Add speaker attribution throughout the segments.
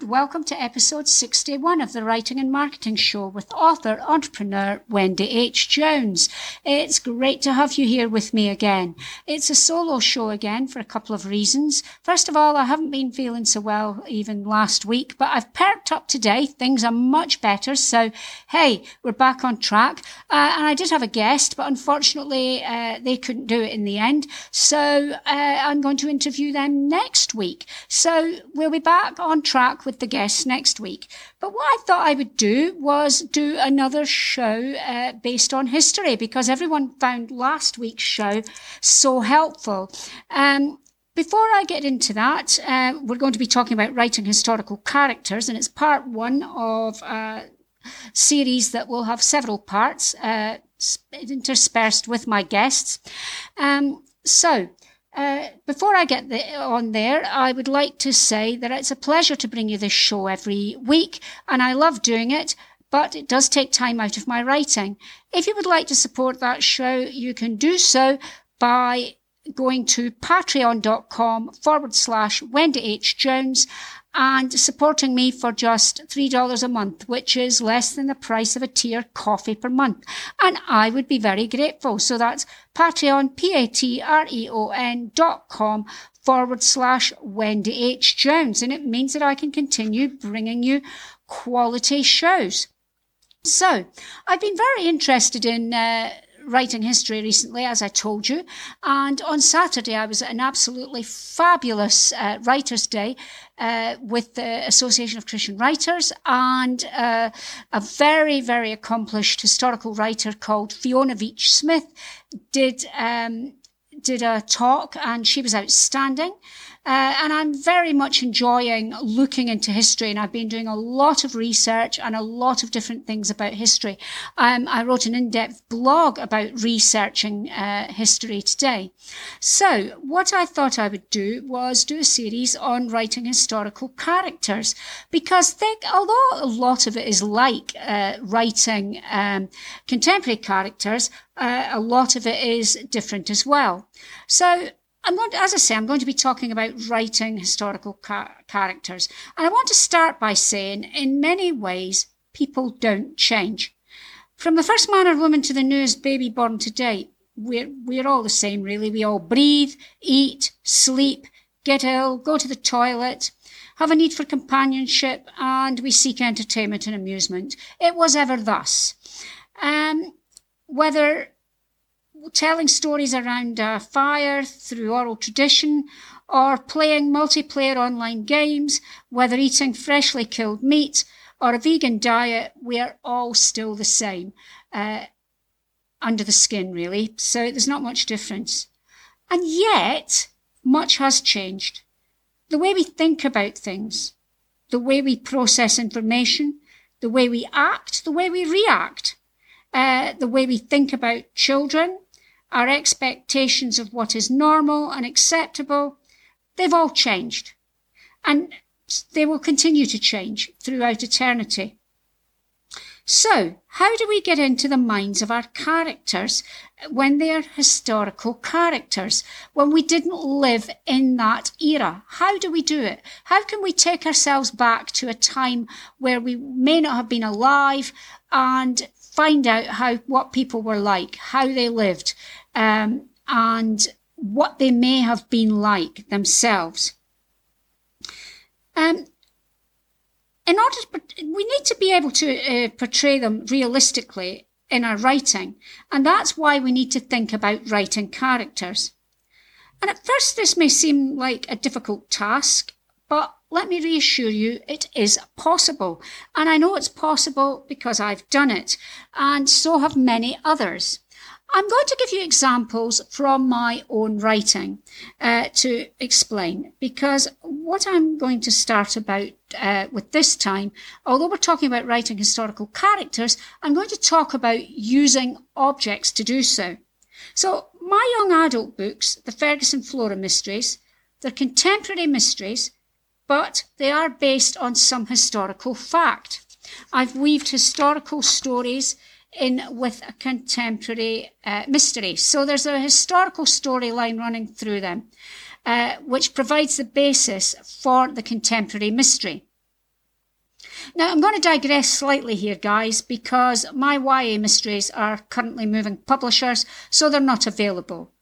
Speaker 1: and welcome to episode 61 of the Writing and Marketing Show with author, entrepreneur Wendy H. Jones. It's great to have you here with me again. It's a solo show again for a couple of reasons. First of all, I haven't been feeling so well even last week, but I've perked up today. Things are much better. So, hey, we're back on track. Uh, and I did have a guest, but unfortunately, uh, they couldn't do it in the end. So, uh, I'm going to interview them next week. So, we'll be back on track with the guests next week. But what I thought I would do was do another show uh, based on history because everyone found last week's show so helpful. Um, before I get into that, uh, we're going to be talking about writing historical characters, and it's part one of a series that will have several parts uh, interspersed with my guests. Um, so, uh, before I get the, on there, I would like to say that it's a pleasure to bring you this show every week, and I love doing it, but it does take time out of my writing. If you would like to support that show, you can do so by going to patreon.com forward slash Wendy H. Jones and supporting me for just $3 a month, which is less than the price of a tier coffee per month. And I would be very grateful. So that's Patreon, P-A-T-R-E-O-N dot com forward slash Wendy H. Jones. And it means that I can continue bringing you quality shows. So I've been very interested in, uh, writing history recently, as I told you. And on Saturday, I was at an absolutely fabulous uh, Writers' Day uh, with the Association of Christian Writers and uh, a very, very accomplished historical writer called Fiona Veitch Smith did. Um, did a talk and she was outstanding. Uh, and I'm very much enjoying looking into history, and I've been doing a lot of research and a lot of different things about history. Um, I wrote an in-depth blog about researching uh, history today. So, what I thought I would do was do a series on writing historical characters, because think, although a lot of it is like uh, writing um, contemporary characters, uh, a lot of it is different as well. So I'm going to, as I say, I'm going to be talking about writing historical ca- characters. And I want to start by saying, in many ways, people don't change. From the first man or woman to the newest baby born today, we're, we're all the same, really. We all breathe, eat, sleep, get ill, go to the toilet, have a need for companionship, and we seek entertainment and amusement. It was ever thus. Um, whether telling stories around a fire through oral tradition, or playing multiplayer online games, whether eating freshly killed meat or a vegan diet, we're all still the same. Uh, under the skin, really. So there's not much difference. And yet, much has changed. The way we think about things, the way we process information, the way we act, the way we react, uh, the way we think about children, our expectations of what is normal and acceptable, they've all changed. And they will continue to change throughout eternity. So, how do we get into the minds of our characters when they are historical characters, when we didn't live in that era? How do we do it? How can we take ourselves back to a time where we may not have been alive and find out how what people were like, how they lived, um, and what they may have been like themselves. Um, in order, to, we need to be able to uh, portray them realistically in our writing, and that's why we need to think about writing characters. And at first, this may seem like a difficult task, but let me reassure you, it is possible. And I know it's possible because I've done it, and so have many others. I'm going to give you examples from my own writing uh, to explain, because what I'm going to start about uh, with this time, although we're talking about writing historical characters, I'm going to talk about using objects to do so. So my young adult books, the Fergus and Flora Mysteries, they're contemporary mysteries, but they are based on some historical fact. I've weaved historical stories in with a contemporary uh, mystery. So there's a historical storyline running through them, uh, which provides the basis for the contemporary mystery. Now, I'm going to digress slightly here, guys, because my YA mysteries are currently moving publishers, so they're not available.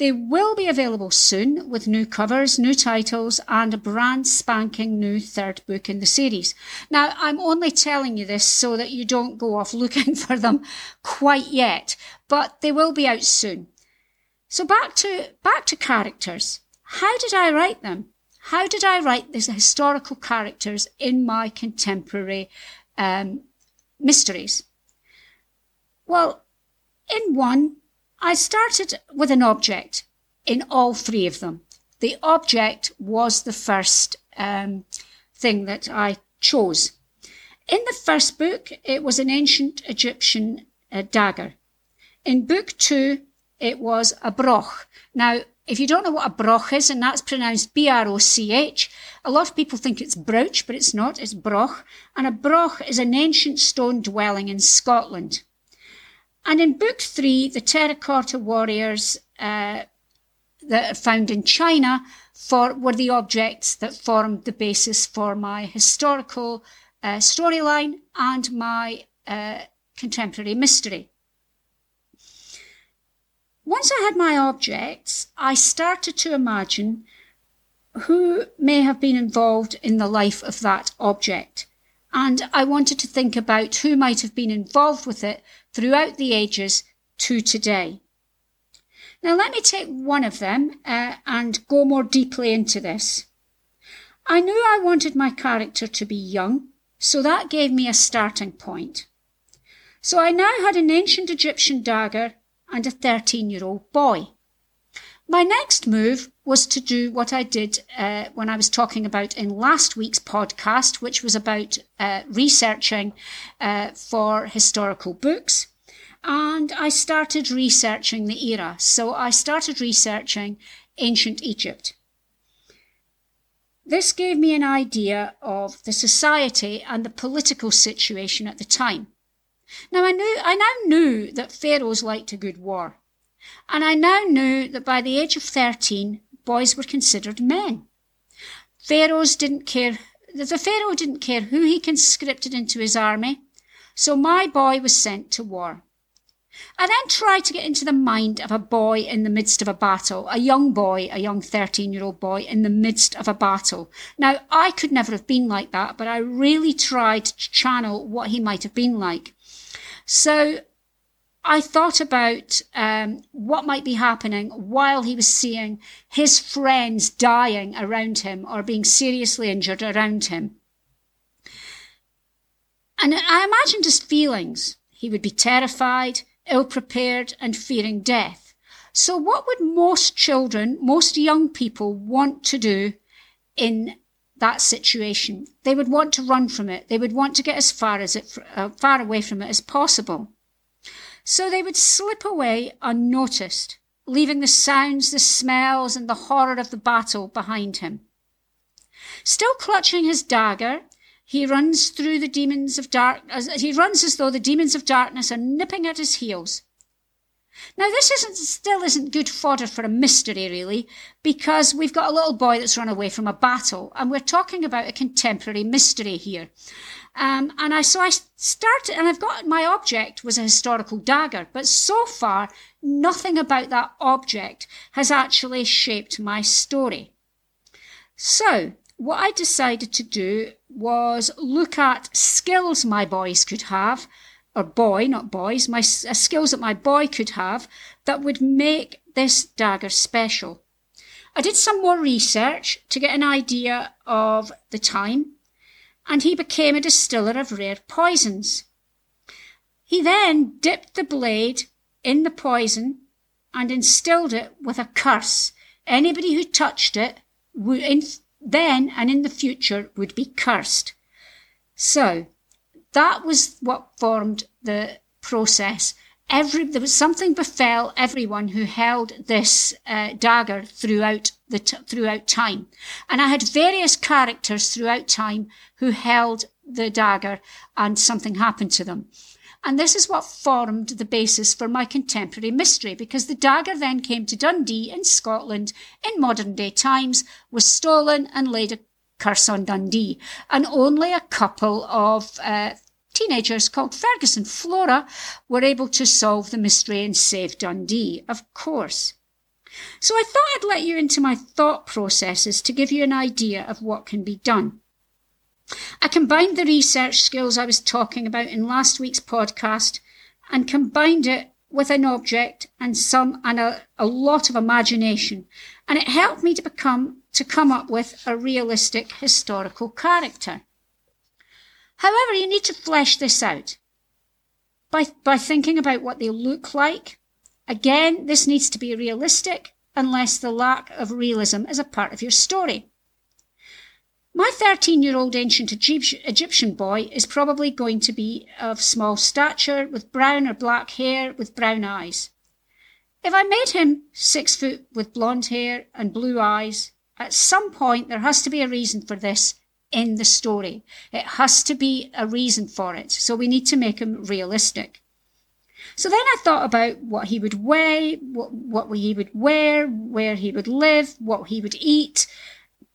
Speaker 1: They will be available soon with new covers, new titles, and a brand spanking new third book in the series. Now, I'm only telling you this so that you don't go off looking for them quite yet, but they will be out soon. So back to, back to characters. How did I write them? How did I write these historical characters in my contemporary um, mysteries? Well, in one, I started with an object in all three of them. The object was the first um, thing that I chose. In the first book, it was an ancient Egyptian uh, dagger. In book two, it was a broch. Now, if you don't know what a broch is, and that's pronounced B-R-O-C-H, a lot of people think it's brooch, but it's not, it's broch. And a broch is an ancient stone dwelling in Scotland. And in book three, the terracotta warriors uh, that are found in China for, were the objects that formed the basis for my historical uh, storyline and my uh, contemporary mystery. Once I had my objects, I started to imagine who may have been involved in the life of that object. And I wanted to think about who might have been involved with it throughout the ages to today. Now, let me take one of them uh, and go more deeply into this. I knew I wanted my character to be young, so that gave me a starting point. So I now had an ancient Egyptian dagger and a 13 year old boy. My next move was to do what I did uh, when I was talking about in last week's podcast, which was about uh, researching uh, for historical books. And I started researching the era. So I started researching ancient Egypt. This gave me an idea of the society and the political situation at the time. Now I knew, I now knew that pharaohs liked a good war. And I now knew that by the age of 13, boys were considered men. Pharaohs didn't care, the Pharaoh didn't care who he conscripted into his army, so my boy was sent to war. I then tried to get into the mind of a boy in the midst of a battle, a young boy, a young 13 year old boy in the midst of a battle. Now, I could never have been like that, but I really tried to channel what he might have been like. So I thought about um, what might be happening while he was seeing his friends dying around him or being seriously injured around him. And I imagined his feelings. He would be terrified, ill prepared, and fearing death. So, what would most children, most young people want to do in that situation? They would want to run from it. They would want to get as far as it, uh, far away from it as possible. So they would slip away unnoticed, leaving the sounds, the smells, and the horror of the battle behind him. Still clutching his dagger, he runs through the demons of dark, as, he runs as though the demons of darkness are nipping at his heels. Now, this isn't, still isn't good fodder for a mystery, really, because we've got a little boy that's run away from a battle, and we're talking about a contemporary mystery here. Um, and I so I started, and I've got my object was a historical dagger, but so far nothing about that object has actually shaped my story. So what I decided to do was look at skills my boys could have, or boy, not boys, my uh, skills that my boy could have that would make this dagger special. I did some more research to get an idea of the time and he became a distiller of rare poisons. He then dipped the blade in the poison and instilled it with a curse. Anybody who touched it would, in, then and in the future would be cursed. So that was what formed the process every there was something befell everyone who held this uh, dagger throughout the t- throughout time, and I had various characters throughout time who held the dagger, and something happened to them. And this is what formed the basis for my contemporary mystery, because the dagger then came to Dundee in Scotland in modern day times, was stolen and laid a curse on Dundee, and only a couple of uh, teenagers called Fergus and Flora were able to solve the mystery and save Dundee, of course. So I thought I'd let you into my thought processes to give you an idea of what can be done. I combined the research skills I was talking about in last week's podcast and combined it with an object and some and a, a lot of imagination and it helped me to become to come up with a realistic historical character However, you need to flesh this out by, by thinking about what they look like. Again, this needs to be realistic unless the lack of realism is a part of your story. My 13 year old ancient Egyptian boy is probably going to be of small stature, with brown or black hair, with brown eyes. If I made him six foot with blonde hair and blue eyes, at some point there has to be a reason for this in the story. It has to be a reason for it. So we need to make him realistic. So then I thought about what he would weigh, what, what he would wear, where he would live, what he would eat.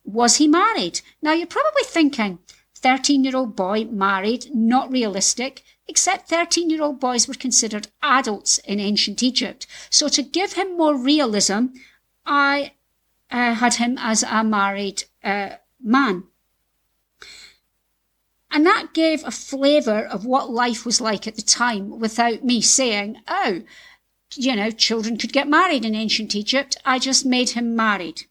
Speaker 1: Was he married? Now you're probably thinking, 13 year old boy married, not realistic, except 13 year old boys were considered adults in ancient Egypt. So to give him more realism, I uh, had him as a married uh, man. And that gave a flavour of what life was like at the time without me saying, oh, you know, children could get married in ancient Egypt. I just made him married.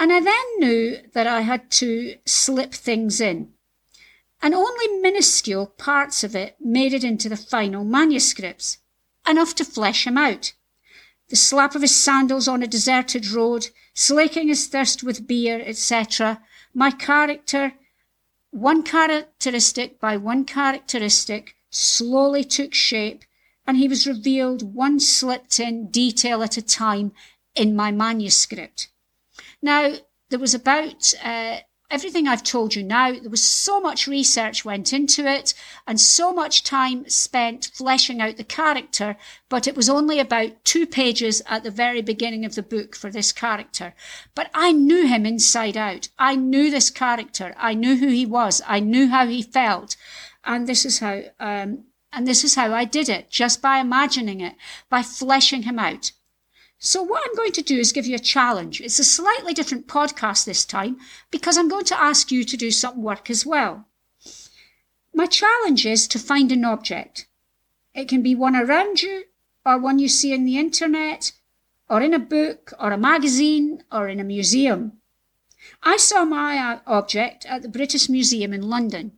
Speaker 1: And I then knew that I had to slip things in. And only minuscule parts of it made it into the final manuscripts, enough to flesh him out. The slap of his sandals on a deserted road, slaking his thirst with beer, etc. My character one characteristic by one characteristic slowly took shape, and he was revealed one slipped in detail at a time in my manuscript. Now, there was about uh, everything I've told you now, there was so much research went into it and so much time spent fleshing out the character, but it was only about two pages at the very beginning of the book for this character. But I knew him inside out. I knew this character. I knew who he was. I knew how he felt. And this is how, um, and this is how I did it, just by imagining it, by fleshing him out. So, what I'm going to do is give you a challenge. It's a slightly different podcast this time because I'm going to ask you to do some work as well. My challenge is to find an object. It can be one around you, or one you see in the internet, or in a book, or a magazine, or in a museum. I saw my object at the British Museum in London.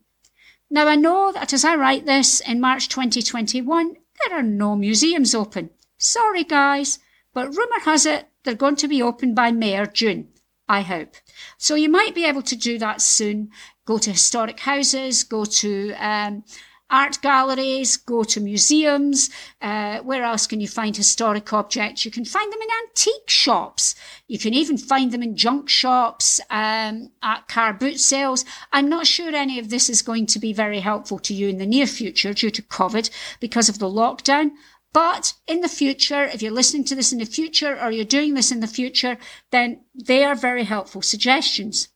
Speaker 1: Now, I know that as I write this in March 2021, there are no museums open. Sorry, guys but rumour has it they're going to be open by May or June, I hope. So you might be able to do that soon. Go to historic houses, go to um, art galleries, go to museums. Uh, where else can you find historic objects? You can find them in antique shops. You can even find them in junk shops, um, at car boot sales. I'm not sure any of this is going to be very helpful to you in the near future due to COVID because of the lockdown. But in the future, if you're listening to this in the future or you're doing this in the future, then they are very helpful suggestions.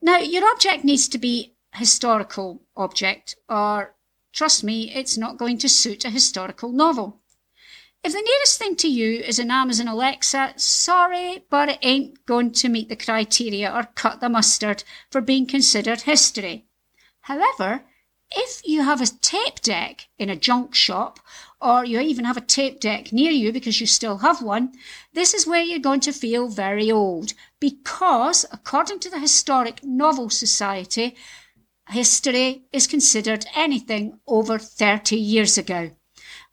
Speaker 1: Now, your object needs to be historical object or trust me, it's not going to suit a historical novel. If the nearest thing to you is an Amazon Alexa, sorry, but it ain't going to meet the criteria or cut the mustard for being considered history. However, if you have a tape deck in a junk shop or you even have a tape deck near you because you still have one, this is where you're going to feel very old because, according to the Historic Novel Society, history is considered anything over 30 years ago.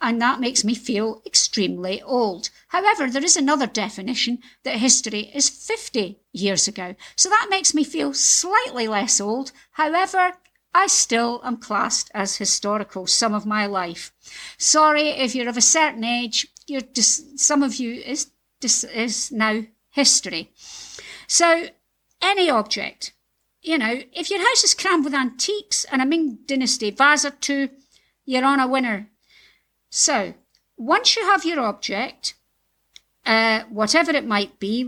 Speaker 1: And that makes me feel extremely old. However, there is another definition that history is 50 years ago. So that makes me feel slightly less old. However, I still am classed as historical some of my life. Sorry if you're of a certain age, you're some of you is, is now history. So, any object, you know, if your house is crammed with antiques and a Ming Dynasty vase or two, you're on a winner. So, once you have your object, uh, whatever it might be,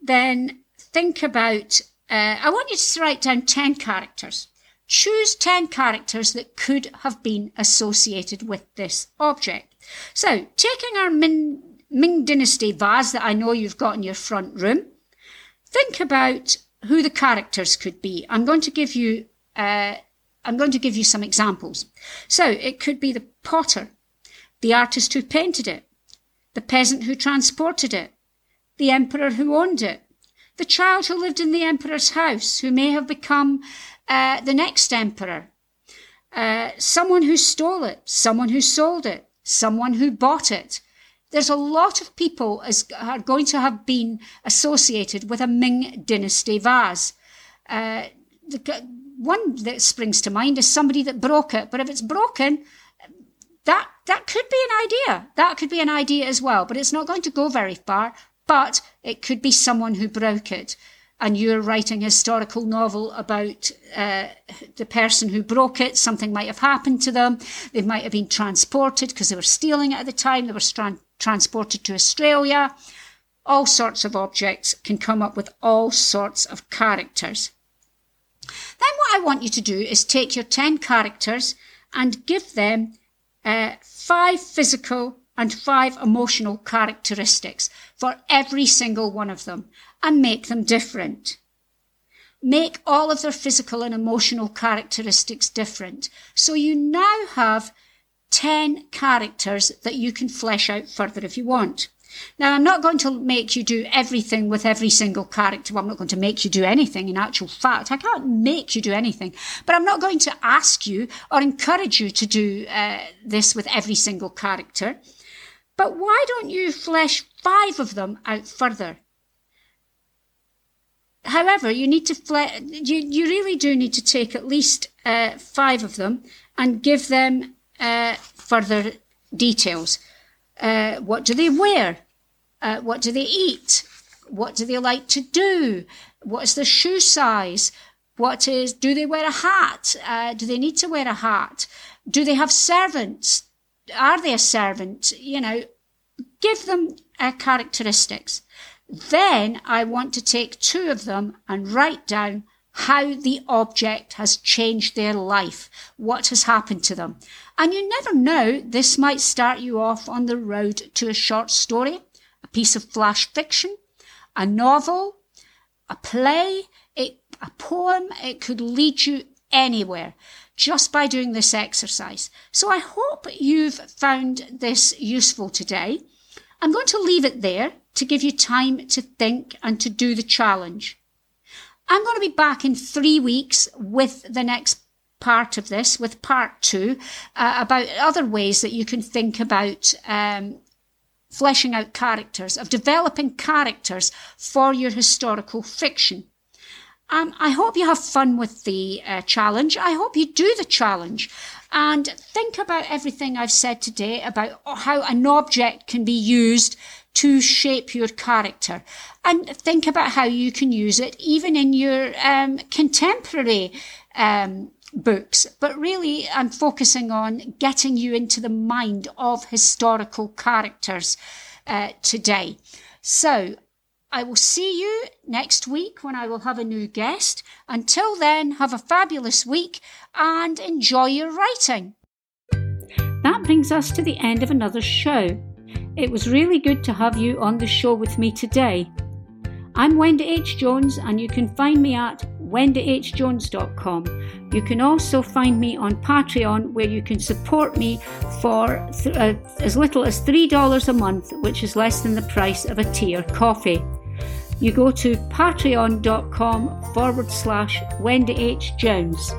Speaker 1: then think about. Uh, I want you to write down 10 characters. Choose 10 characters that could have been associated with this object. So, taking our Ming, Ming Dynasty vase that I know you've got in your front room, think about who the characters could be. I'm going to give you. Uh, I'm going to give you some examples. So it could be the potter, the artist who painted it, the peasant who transported it, the emperor who owned it, the child who lived in the emperor's house, who may have become uh, the next emperor, uh, someone who stole it, someone who sold it, someone who bought it. There's a lot of people as are going to have been associated with a Ming Dynasty vase. Uh, the one that springs to mind is somebody that broke it, but if it's broken, that that could be an idea. That could be an idea as well, but it's not going to go very far. But it could be someone who broke it, and you're writing a historical novel about uh, the person who broke it. Something might have happened to them. They might have been transported because they were stealing it at the time. They were tra- transported to Australia. All sorts of objects can come up with all sorts of characters. Then what I want you to do is take your 10 characters and give them uh, five physical and five emotional characteristics for every single one of them and make them different. Make all of their physical and emotional characteristics different. So you now have 10 characters that you can flesh out further if you want. Now, I'm not going to make you do everything with every single character. I'm not going to make you do anything in actual fact. I can't make you do anything, but I'm not going to ask you or encourage you to do uh, this with every single character. But why don't you flesh five of them out further? However, you need to fle- you, you really do need to take at least uh, five of them and give them uh, further details. Uh, what do they wear? Uh, what do they eat? What do they like to do? What's their shoe size? What is, do they wear a hat? Uh, do they need to wear a hat? Do they have servants? Are they a servant? You know, give them uh, characteristics. Then I want to take two of them and write down how the object has changed their life, what has happened to them. And you never know, this might start you off on the road to a short story, a piece of flash fiction, a novel, a play, it, a poem. It could lead you anywhere just by doing this exercise. So I hope you've found this useful today. I'm going to leave it there to give you time to think and to do the challenge. I'm going to be back in three weeks with the next part of this, with part two, uh, about other ways that you can think about um, fleshing out characters, of developing characters for your historical fiction. Um, I hope you have fun with the uh, challenge. I hope you do the challenge and think about everything I've said today about how an object can be used to shape your character and think about how you can use it even in your um, contemporary um, books. But really, I'm focusing on getting you into the mind of historical characters uh, today. So I will see you next week when I will have a new guest. Until then, have a fabulous week and enjoy your writing.
Speaker 2: That brings us to the end of another show. It was really good to have you on the show with me today. I'm Wendy H. Jones, and you can find me at wendyhjones.com. You can also find me on Patreon, where you can support me for th- uh, as little as $3 a month, which is less than the price of a tea or coffee you go to patreon.com forward slash Wendy H. Jones.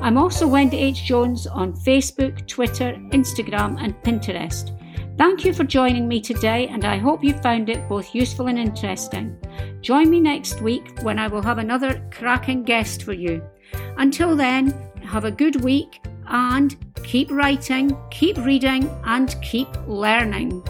Speaker 2: I'm also Wendy H. Jones on Facebook, Twitter, Instagram, and Pinterest. Thank you for joining me today, and I hope you found it both useful and interesting. Join me next week when I will have another cracking guest for you. Until then,
Speaker 1: have a good week and keep writing, keep reading, and keep learning.